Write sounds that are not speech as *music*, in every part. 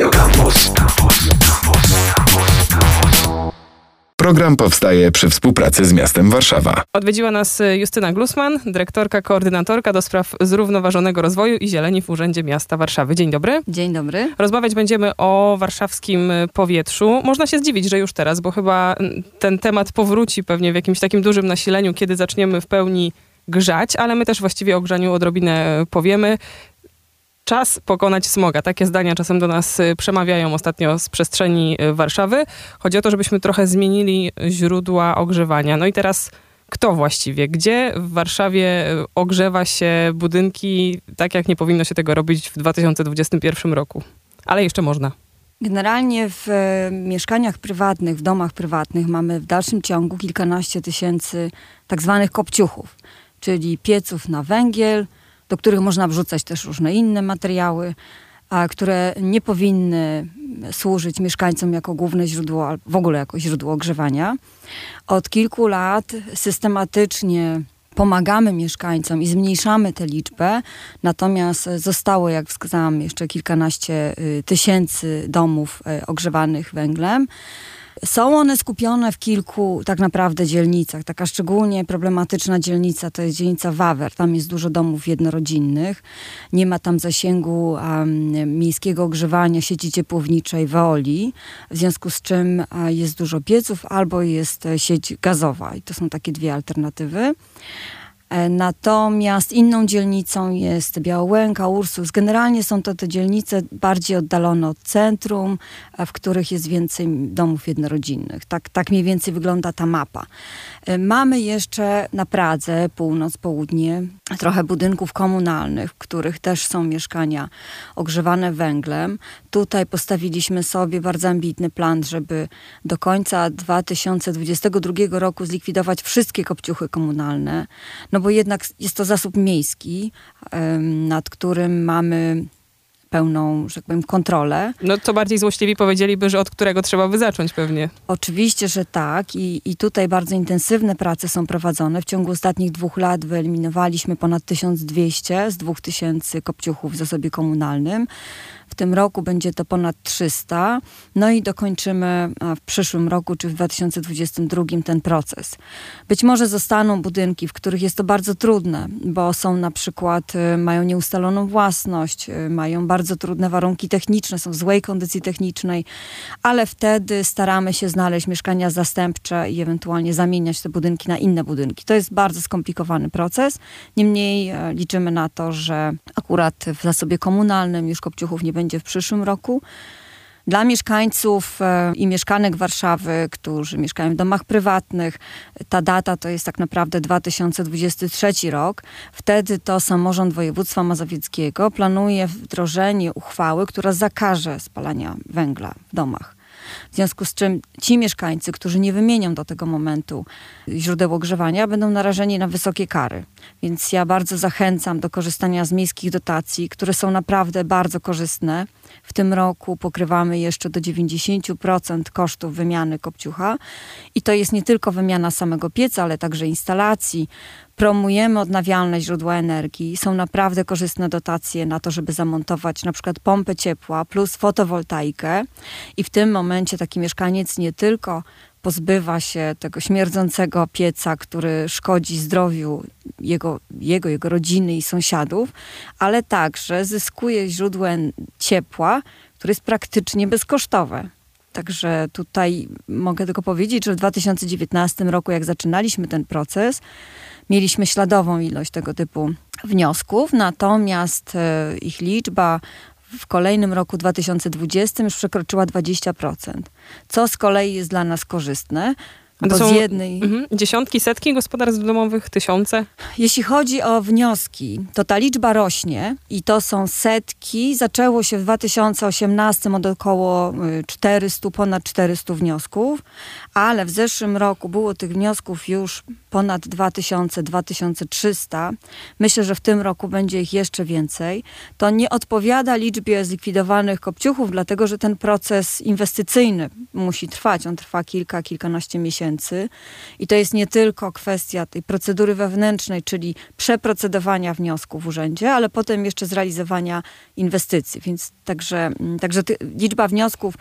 Radio Campus. Program powstaje przy współpracy z miastem Warszawa. Odwiedziła nas y, Justyna Glusman, dyrektorka, koordynatorka do spraw zrównoważonego rozwoju i zieleni w Urzędzie Miasta Warszawy. Dzień dobry. Dzień dobry. Rozmawiać będziemy o warszawskim y, powietrzu. Można się zdziwić, że już teraz, bo chyba ten temat powróci pewnie w jakimś takim dużym nasileniu, kiedy zaczniemy w pełni grzać, ale my też właściwie o grzaniu odrobinę powiemy. Czas pokonać smoga. Takie zdania czasem do nas y, przemawiają ostatnio z przestrzeni y, Warszawy. Chodzi o to, żebyśmy trochę zmienili źródła ogrzewania. No i teraz kto właściwie? Gdzie w Warszawie y, ogrzewa się budynki tak, jak nie powinno się tego robić w 2021 roku? Ale jeszcze można. Generalnie w mieszkaniach prywatnych, w domach prywatnych mamy w dalszym ciągu kilkanaście tysięcy tak zwanych kopciuchów, czyli pieców na węgiel, do których można wrzucać też różne inne materiały, a które nie powinny służyć mieszkańcom jako główne źródło, al- w ogóle jako źródło ogrzewania. Od kilku lat systematycznie pomagamy mieszkańcom i zmniejszamy tę liczbę, natomiast zostało, jak wskazałam, jeszcze kilkanaście y, tysięcy domów y, ogrzewanych węglem. Są one skupione w kilku tak naprawdę dzielnicach. Taka szczególnie problematyczna dzielnica to jest dzielnica Wawer. Tam jest dużo domów jednorodzinnych. Nie ma tam zasięgu um, miejskiego ogrzewania sieci ciepłowniczej w związku z czym a, jest dużo pieców albo jest e, sieć gazowa. I to są takie dwie alternatywy. E, Natomiast inną dzielnicą jest Białołęka, Ursus. Generalnie są to te dzielnice bardziej oddalone od centrum, a w których jest więcej domów jednorodzinnych. Tak, tak mniej więcej wygląda ta mapa. E, Mamy jeszcze na Pradze, północ, południe, trochę budynków komunalnych, w których też są mieszkania ogrzewane węglem. Tutaj postawiliśmy sobie bardzo ambitny plan, żeby do końca 2022 roku zlikwidować wszystkie kopciuchy komunalne. No bo jednak jest to zasób miejski, nad którym mamy pełną, że tak powiem, kontrolę. No to bardziej złośliwi powiedzieliby, że od którego trzeba by zacząć pewnie. Oczywiście, że tak I, i tutaj bardzo intensywne prace są prowadzone. W ciągu ostatnich dwóch lat wyeliminowaliśmy ponad 1200 z 2000 kopciuchów w zasobie komunalnym. W tym roku będzie to ponad 300. No i dokończymy w przyszłym roku, czy w 2022 ten proces. Być może zostaną budynki, w których jest to bardzo trudne, bo są na przykład, y, mają nieustaloną własność, y, mają bardzo trudne warunki techniczne, są w złej kondycji technicznej, ale wtedy staramy się znaleźć mieszkania zastępcze i ewentualnie zamieniać te budynki na inne budynki. To jest bardzo skomplikowany proces. Niemniej e, liczymy na to, że akurat w zasobie komunalnym już kopciuchów nie będzie w przyszłym roku. Dla mieszkańców e, i mieszkanek Warszawy, którzy mieszkają w domach prywatnych, ta data to jest tak naprawdę 2023 rok. Wtedy to samorząd województwa mazowieckiego planuje wdrożenie uchwały, która zakaże spalania węgla w domach. W związku z czym ci mieszkańcy, którzy nie wymienią do tego momentu źródeł ogrzewania, będą narażeni na wysokie kary. Więc ja bardzo zachęcam do korzystania z miejskich dotacji, które są naprawdę bardzo korzystne. W tym roku pokrywamy jeszcze do 90% kosztów wymiany kopciucha. I to jest nie tylko wymiana samego pieca, ale także instalacji. Promujemy odnawialne źródła energii. Są naprawdę korzystne dotacje na to, żeby zamontować na przykład pompę ciepła plus fotowoltaikę. I w tym momencie taki mieszkaniec nie tylko pozbywa się tego śmierdzącego pieca, który szkodzi zdrowiu jego, jego, jego rodziny i sąsiadów, ale także zyskuje źródło en- ciepła, które jest praktycznie bezkosztowe. Także tutaj mogę tylko powiedzieć, że w 2019 roku, jak zaczynaliśmy ten proces, mieliśmy śladową ilość tego typu wniosków, natomiast e, ich liczba w kolejnym roku 2020 już przekroczyła 20%, co z kolei jest dla nas korzystne, To są- z jednej... Mhm. Dziesiątki, setki gospodarstw domowych, tysiące. Jeśli chodzi o wnioski, to ta liczba rośnie i to są setki. Zaczęło się w 2018 od około y, 400, ponad 400 wniosków, ale w zeszłym roku było tych wniosków już ponad 2000, 2300. Myślę, że w tym roku będzie ich jeszcze więcej. To nie odpowiada liczbie zlikwidowanych kopciuchów, dlatego że ten proces inwestycyjny musi trwać. On trwa kilka, kilkanaście miesięcy. I to jest nie tylko kwestia tej procedury wewnętrznej, czyli przeprocedowania wniosków w urzędzie, ale potem jeszcze zrealizowania inwestycji. Więc także, mm, także ty, liczba wniosków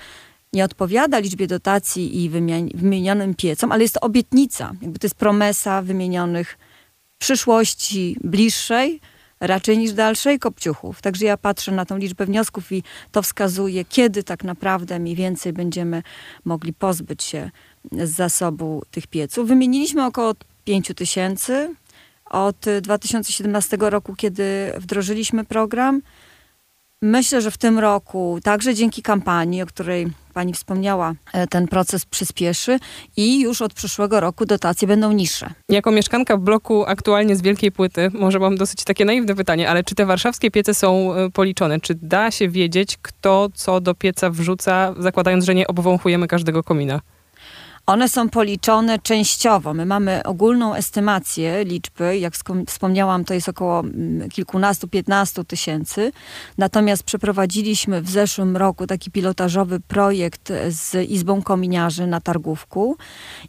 nie odpowiada liczbie dotacji i wymienionym piecom, ale jest to obietnica. Jakby to jest promesa wymienionych przyszłości bliższej, raczej niż dalszej kopciuchów. Także ja patrzę na tą liczbę wniosków i to wskazuje, kiedy tak naprawdę mniej więcej będziemy mogli pozbyć się z zasobu tych pieców. Wymieniliśmy około 5 tysięcy od 2017 roku, kiedy wdrożyliśmy program. Myślę, że w tym roku, także dzięki kampanii, o której Pani wspomniała, e, ten proces przyspieszy i już od przyszłego roku dotacje będą niższe. Jako mieszkanka w bloku aktualnie z Wielkiej Płyty, może mam dosyć takie naiwne pytanie, ale czy te warszawskie piece są e, policzone? Czy da się wiedzieć, kto co do pieca wrzuca, zakładając, że nie obwąchujemy każdego komina? One są policzone częściowo. My mamy ogólną estymację liczby, jak wspomniałam, to jest około mm, kilkunastu, piętnastu tysięcy. Natomiast przeprowadziliśmy w zeszłym roku taki pilotażowy projekt z Izbą Kominiarzy na Targówku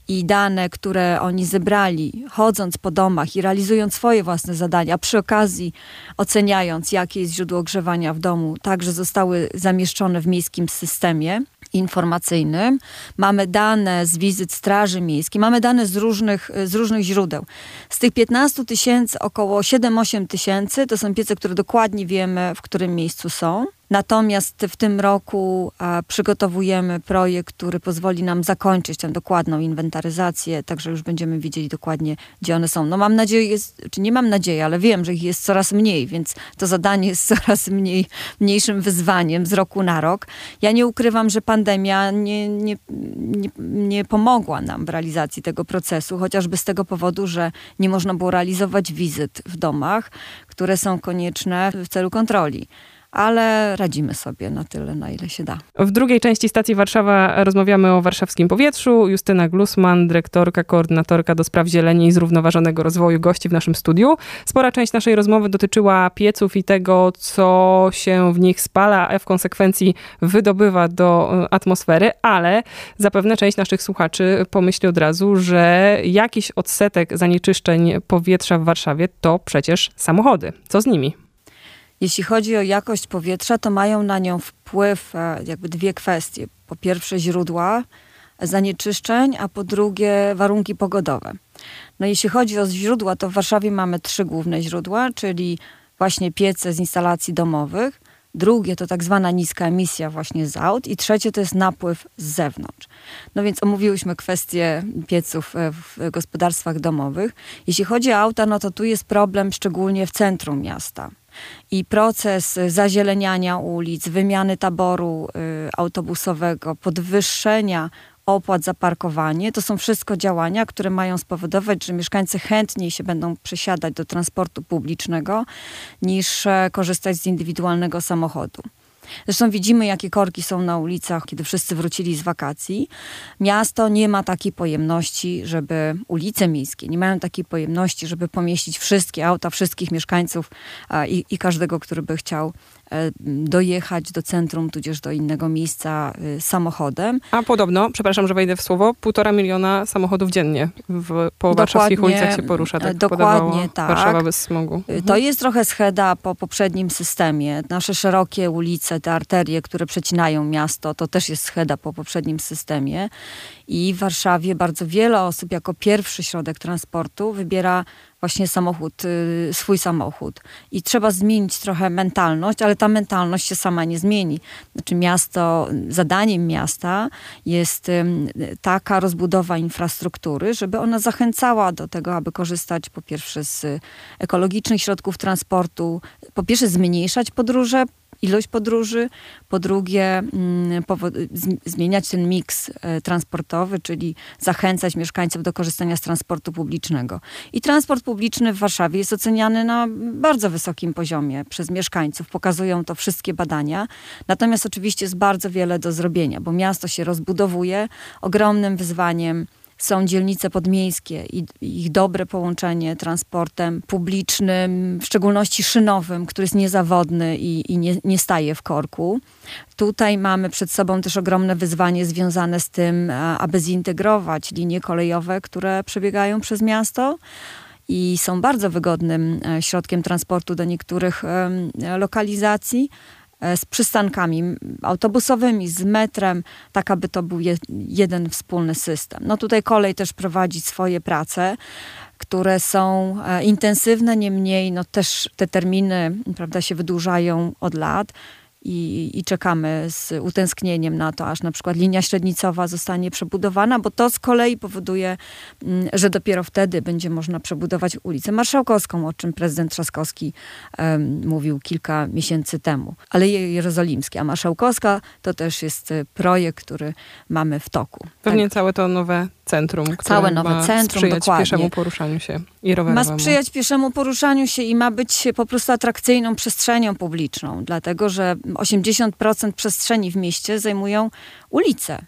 i dane, które oni zebrali, chodząc po domach i realizując swoje własne zadania, przy okazji oceniając, jakie jest źródło ogrzewania w domu, także zostały zamieszczone w miejskim systemie informacyjnym. Mamy dane z wizyt Straży Miejskiej, mamy dane z różnych, z różnych źródeł. Z tych 15 tysięcy około 7-8 tysięcy to są piece, które dokładnie wiemy, w którym miejscu są. Natomiast w tym roku przygotowujemy projekt, który pozwoli nam zakończyć tę dokładną inwentaryzację, także już będziemy wiedzieli dokładnie, gdzie one są. No mam nadzieję, jest, czy nie mam nadziei, ale wiem, że ich jest coraz mniej, więc to zadanie jest coraz mniej, mniejszym wyzwaniem z roku na rok. Ja nie ukrywam, że pandemia nie, nie, nie, nie pomogła nam w realizacji tego procesu, chociażby z tego powodu, że nie można było realizować wizyt w domach, które są konieczne w celu kontroli ale radzimy sobie na tyle, na ile się da. W drugiej części stacji Warszawa rozmawiamy o warszawskim powietrzu. Justyna Glusman, dyrektorka, koordynatorka do spraw zieleni i zrównoważonego rozwoju, gości w naszym studiu. Spora część naszej rozmowy dotyczyła pieców i tego, co się w nich spala, a w konsekwencji wydobywa do e, atmosfery, ale zapewne część naszych słuchaczy pomyśli od razu, że jakiś odsetek zanieczyszczeń powietrza w Warszawie to przecież samochody. Co z nimi? Jeśli chodzi o jakość powietrza, to mają na nią wpływ e, jakby dwie kwestie. Po pierwsze źródła zanieczyszczeń, a po drugie warunki pogodowe. No jeśli chodzi o źródła, to w Warszawie mamy trzy główne źródła, czyli właśnie piece z instalacji domowych, drugie to tak zwana niska emisja właśnie z aut i trzecie to jest napływ z zewnątrz. No więc omówiłyśmy kwestię pieców e, w gospodarstwach domowych. Jeśli chodzi o auta, no to tu jest problem szczególnie w centrum miasta i proces zazieleniania ulic, wymiany taboru y, autobusowego, podwyższenia opłat za parkowanie, to są wszystko działania, które mają spowodować, że mieszkańcy chętniej się będą przesiadać do transportu publicznego niż e, korzystać z indywidualnego samochodu. Zresztą widzimy, jakie korki są na ulicach, kiedy wszyscy wrócili z wakacji. Miasto nie ma takiej pojemności, żeby ulice miejskie nie mają takiej pojemności, żeby pomieścić wszystkie auta, wszystkich mieszkańców i, i każdego, który by chciał dojechać do centrum, tudzież do innego miejsca e, samochodem. A podobno, przepraszam, że wejdę w słowo, półtora miliona samochodów dziennie w, po warszawskich ulicach się porusza. Tak dokładnie tak. Warszawa bez smogu. E, mhm. To jest trochę scheda po poprzednim systemie. Nasze szerokie ulice, te arterie, które przecinają miasto, to też jest scheda po poprzednim systemie. I w Warszawie bardzo wiele osób jako pierwszy środek transportu wybiera właśnie samochód, y, swój samochód. I trzeba zmienić trochę mentalność, ale ta mentalność się sama nie zmieni. Znaczy miasto, zadaniem miasta jest taka rozbudowa infrastruktury, żeby ona zachęcała do tego, aby korzystać po pierwsze z ekologicznych środków transportu, po pierwsze zmniejszać podróże, ilość podróży, po drugie mm, zmieniać ten miks e, transportowy, czyli zachęcać mieszkańców do korzystania z transportu publicznego. I transport publiczny w Warszawie jest oceniany na bardzo wysokim poziomie przez mieszkańców. Pokazują to wszystkie badania. Natomiast oczywiście jest bardzo wiele do zrobienia, bo miasto się rozbudowuje. Ogromnym wyzwaniem są dzielnice podmiejskie i ich dobre połączenie transportem publicznym, w szczególności szynowym, który jest niezawodny i, i nie, nie staje w korku. Tutaj mamy przed sobą też ogromne wyzwanie związane z tym, aby zintegrować linie kolejowe, które przebiegają przez miasto i są bardzo wygodnym e, środkiem transportu do niektórych lokalizacji e, z przystankami autobusowymi, z metrem, tak aby to był jeden wspólny system. No tutaj kolej też prowadzi swoje prace, które są e, intensywne, niemniej no też te terminy prawda, się wydłużają od lat i, i, czekamy z utęsknieniem na to, aż na przykład linia średnicowa zostanie przebudowana, bo to z kolei powoduje, mm, że dopiero wtedy będzie można przebudować ulicę Marszałkowską, o czym prezydent Trzaskowski um, mówił kilka miesięcy temu. Ale Jerozolimskie, a Marszałkowska to też jest e, projekt, który mamy w toku. Pewnie tak. całe to nowe centrum, które Całe nowe ma centrum, sprzyjać dokładnie. pieszemu poruszaniu się i rowerowemu. Ma sprzyjać pieszemu poruszaniu się i ma być po prostu atrakcyjną przestrzenią publiczną, dlatego że 80% przestrzeni w mieście zajmują ulice.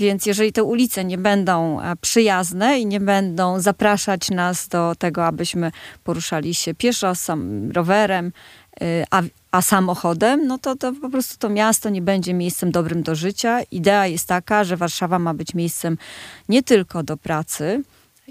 Więc jeżeli te ulice nie będą e, przyjazne i nie będą zapraszać nas do tego, abyśmy poruszali się pieszo, sam, rowerem, y, a, a samochodem, no to, to po prostu to miasto nie będzie miejscem dobrym do życia. Idea jest taka, że Warszawa ma być miejscem nie tylko do pracy,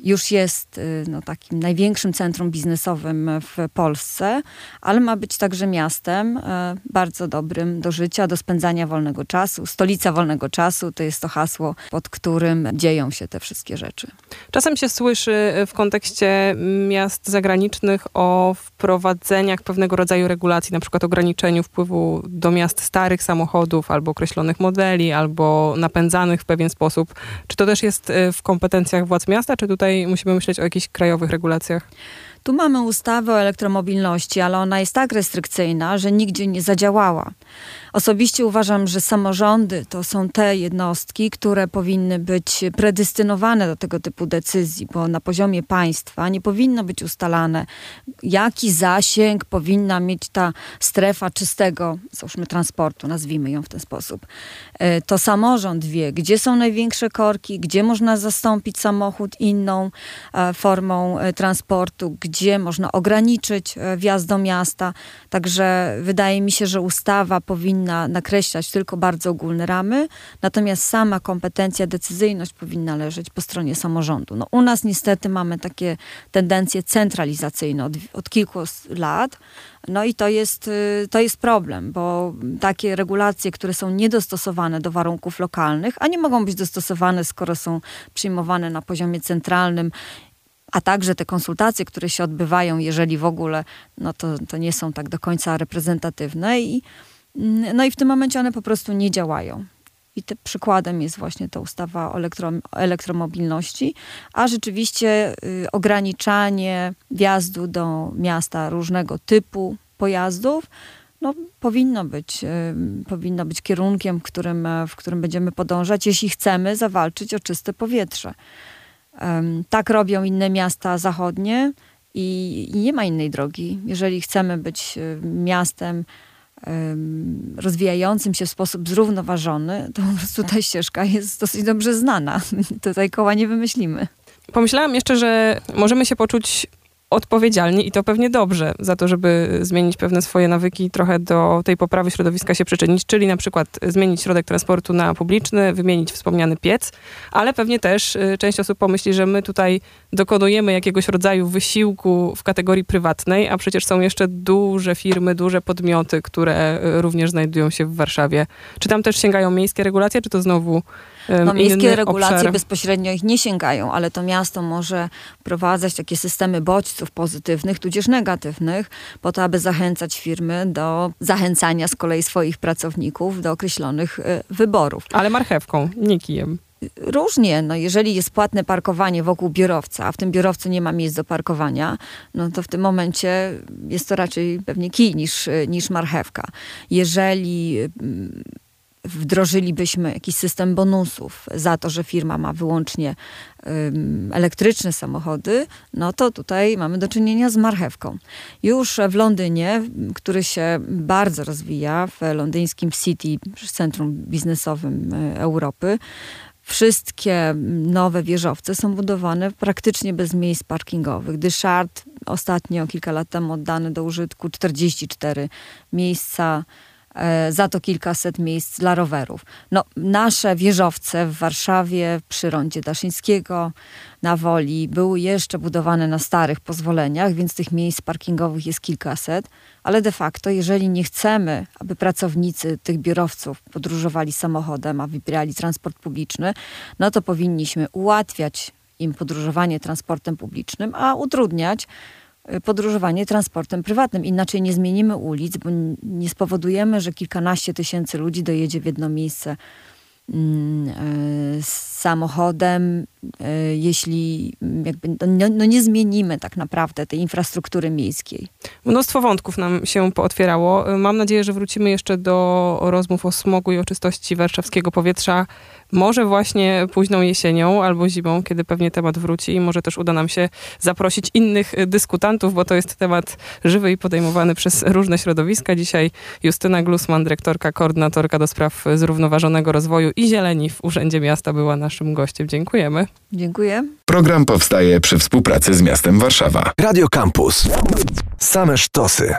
już jest y, no, takim największym centrum biznesowym w Polsce, ale ma być także miastem y, bardzo dobrym do życia, do spędzania wolnego czasu. Stolica wolnego czasu to jest to hasło, pod którym dzieją się te wszystkie rzeczy. Czasem się słyszy w kontekście miast zagranicznych o wprowadzeniach pewnego rodzaju regulacji, na przykład ograniczeniu wpływu do miast starych samochodów albo określonych modeli, albo napędzanych w pewien sposób. Czy to też jest y, w kompetencjach władz miasta, czy tutaj tutaj musimy myśleć o jakichś krajowych regulacjach? Tu mamy ustawę o elektromobilności, ale ona jest tak restrykcyjna, że nigdzie nie zadziałała. Osobiście uważam, że samorządy to są te jednostki, które powinny być predestynowane do tego typu decyzji, bo na poziomie państwa nie powinno być ustalane, jaki zasięg powinna mieć ta strefa czystego, załóżmy, transportu, nazwijmy ją w ten sposób. E, to samorząd wie, gdzie są największe korki, gdzie można zastąpić samochód inną e, formą e, transportu, gdzie można ograniczyć wjazd do miasta. Także wydaje mi się, że ustawa powinna powinna nakreślać tylko bardzo ogólne ramy, natomiast sama kompetencja, decyzyjność powinna leżeć po stronie samorządu. No, u nas niestety mamy takie tendencje centralizacyjne od, od kilku lat. No i to jest, y, to jest problem, bo takie regulacje, które są niedostosowane do warunków lokalnych, a nie mogą być dostosowane, skoro są przyjmowane na poziomie centralnym, a także te konsultacje, które się odbywają, jeżeli w ogóle, no to, to nie są tak do końca reprezentatywne i Mm, no i w tym momencie one po prostu nie działają. I tym przykładem jest właśnie ta ustawa o elektro, elektromobilności, a rzeczywiście y, ograniczanie wjazdu do miasta różnego typu pojazdów no, powinno, być, y, powinno być kierunkiem, którym, w którym będziemy podążać, jeśli chcemy zawalczyć o czyste powietrze. Tak robią inne miasta zachodnie i, nie ma innej drogi. Jeżeli chcemy być y, miastem, rozwijającym się w sposób zrównoważony, to po prostu ta ścieżka jest dosyć dobrze znana. *laughs* Tutaj koła nie wymyślimy. Pomyślałam jeszcze, że możemy się poczuć odpowiedzialni i to pewnie dobrze za to, żeby zmienić pewne swoje nawyki i trochę do tej poprawy środowiska się przyczynić, czyli na przykład zmienić środek transportu na publiczny, wymienić wspomniany piec, ale pewnie też y, część osób pomyśli, że my tutaj dokonujemy jakiegoś rodzaju wysiłku w kategorii prywatnej, a przecież są jeszcze duże firmy, duże podmioty, które y, również znajdują się w Warszawie. Czy tam też sięgają miejskie regulacje, czy to znowu no, miejskie regulacje obszar. bezpośrednio ich nie sięgają, ale to miasto może wprowadzać takie systemy bodźców pozytywnych, tudzież negatywnych, po to, aby zachęcać firmy do zachęcania z kolei swoich pracowników do określonych y, wyborów. Ale marchewką, nie kijem. Różnie. No, jeżeli jest płatne parkowanie wokół biurowca, a w tym biurowcu nie ma miejsc do parkowania, no to w tym momencie jest to raczej pewnie kij niż, niż marchewka. Jeżeli mm, wdrożylibyśmy jakiś system bonusów za to, że firma ma wyłącznie elektryczne samochody, no to tutaj mamy do czynienia z marchewką. Już w Londynie, który się bardzo rozwija, w londyńskim City, centrum biznesowym e, Europy, wszystkie nowe wieżowce są budowane praktycznie bez miejsc parkingowych. Dyszard ostatnio, kilka lat temu oddany do użytku 44 miejsca za to kilkaset miejsc dla rowerów. No, nasze wieżowce w Warszawie, przy rondzie Daszyńskiego, na Woli, były jeszcze budowane na starych pozwoleniach, więc tych miejsc parkingowych jest kilkaset, ale de facto, jeżeli nie chcemy, aby pracownicy tych biurowców podróżowali samochodem, a wybierali transport publiczny, no to powinniśmy ułatwiać im podróżowanie transportem publicznym, a utrudniać podróżowanie transportem prywatnym. Inaczej nie zmienimy ulic, bo nie spowodujemy, że kilkanaście tysięcy ludzi dojedzie w jedno miejsce mm, z samochodem, jeśli jakby, no, no, nie zmienimy tak naprawdę tej infrastruktury miejskiej. Mnóstwo wątków nam się pootwierało. Mam nadzieję, że wrócimy jeszcze do rozmów o smogu i o czystości warszawskiego powietrza może właśnie późną jesienią albo zimą, kiedy pewnie temat wróci i może też uda nam się zaprosić innych dyskutantów, bo to jest temat żywy i podejmowany przez różne środowiska. Dzisiaj Justyna Glusman, dyrektorka, koordynatorka do spraw zrównoważonego rozwoju i zieleni w Urzędzie Miasta była naszym gościem. Dziękujemy. Dziękuję. Program powstaje przy współpracy z miastem Warszawa. Radio Campus. Same sztosy.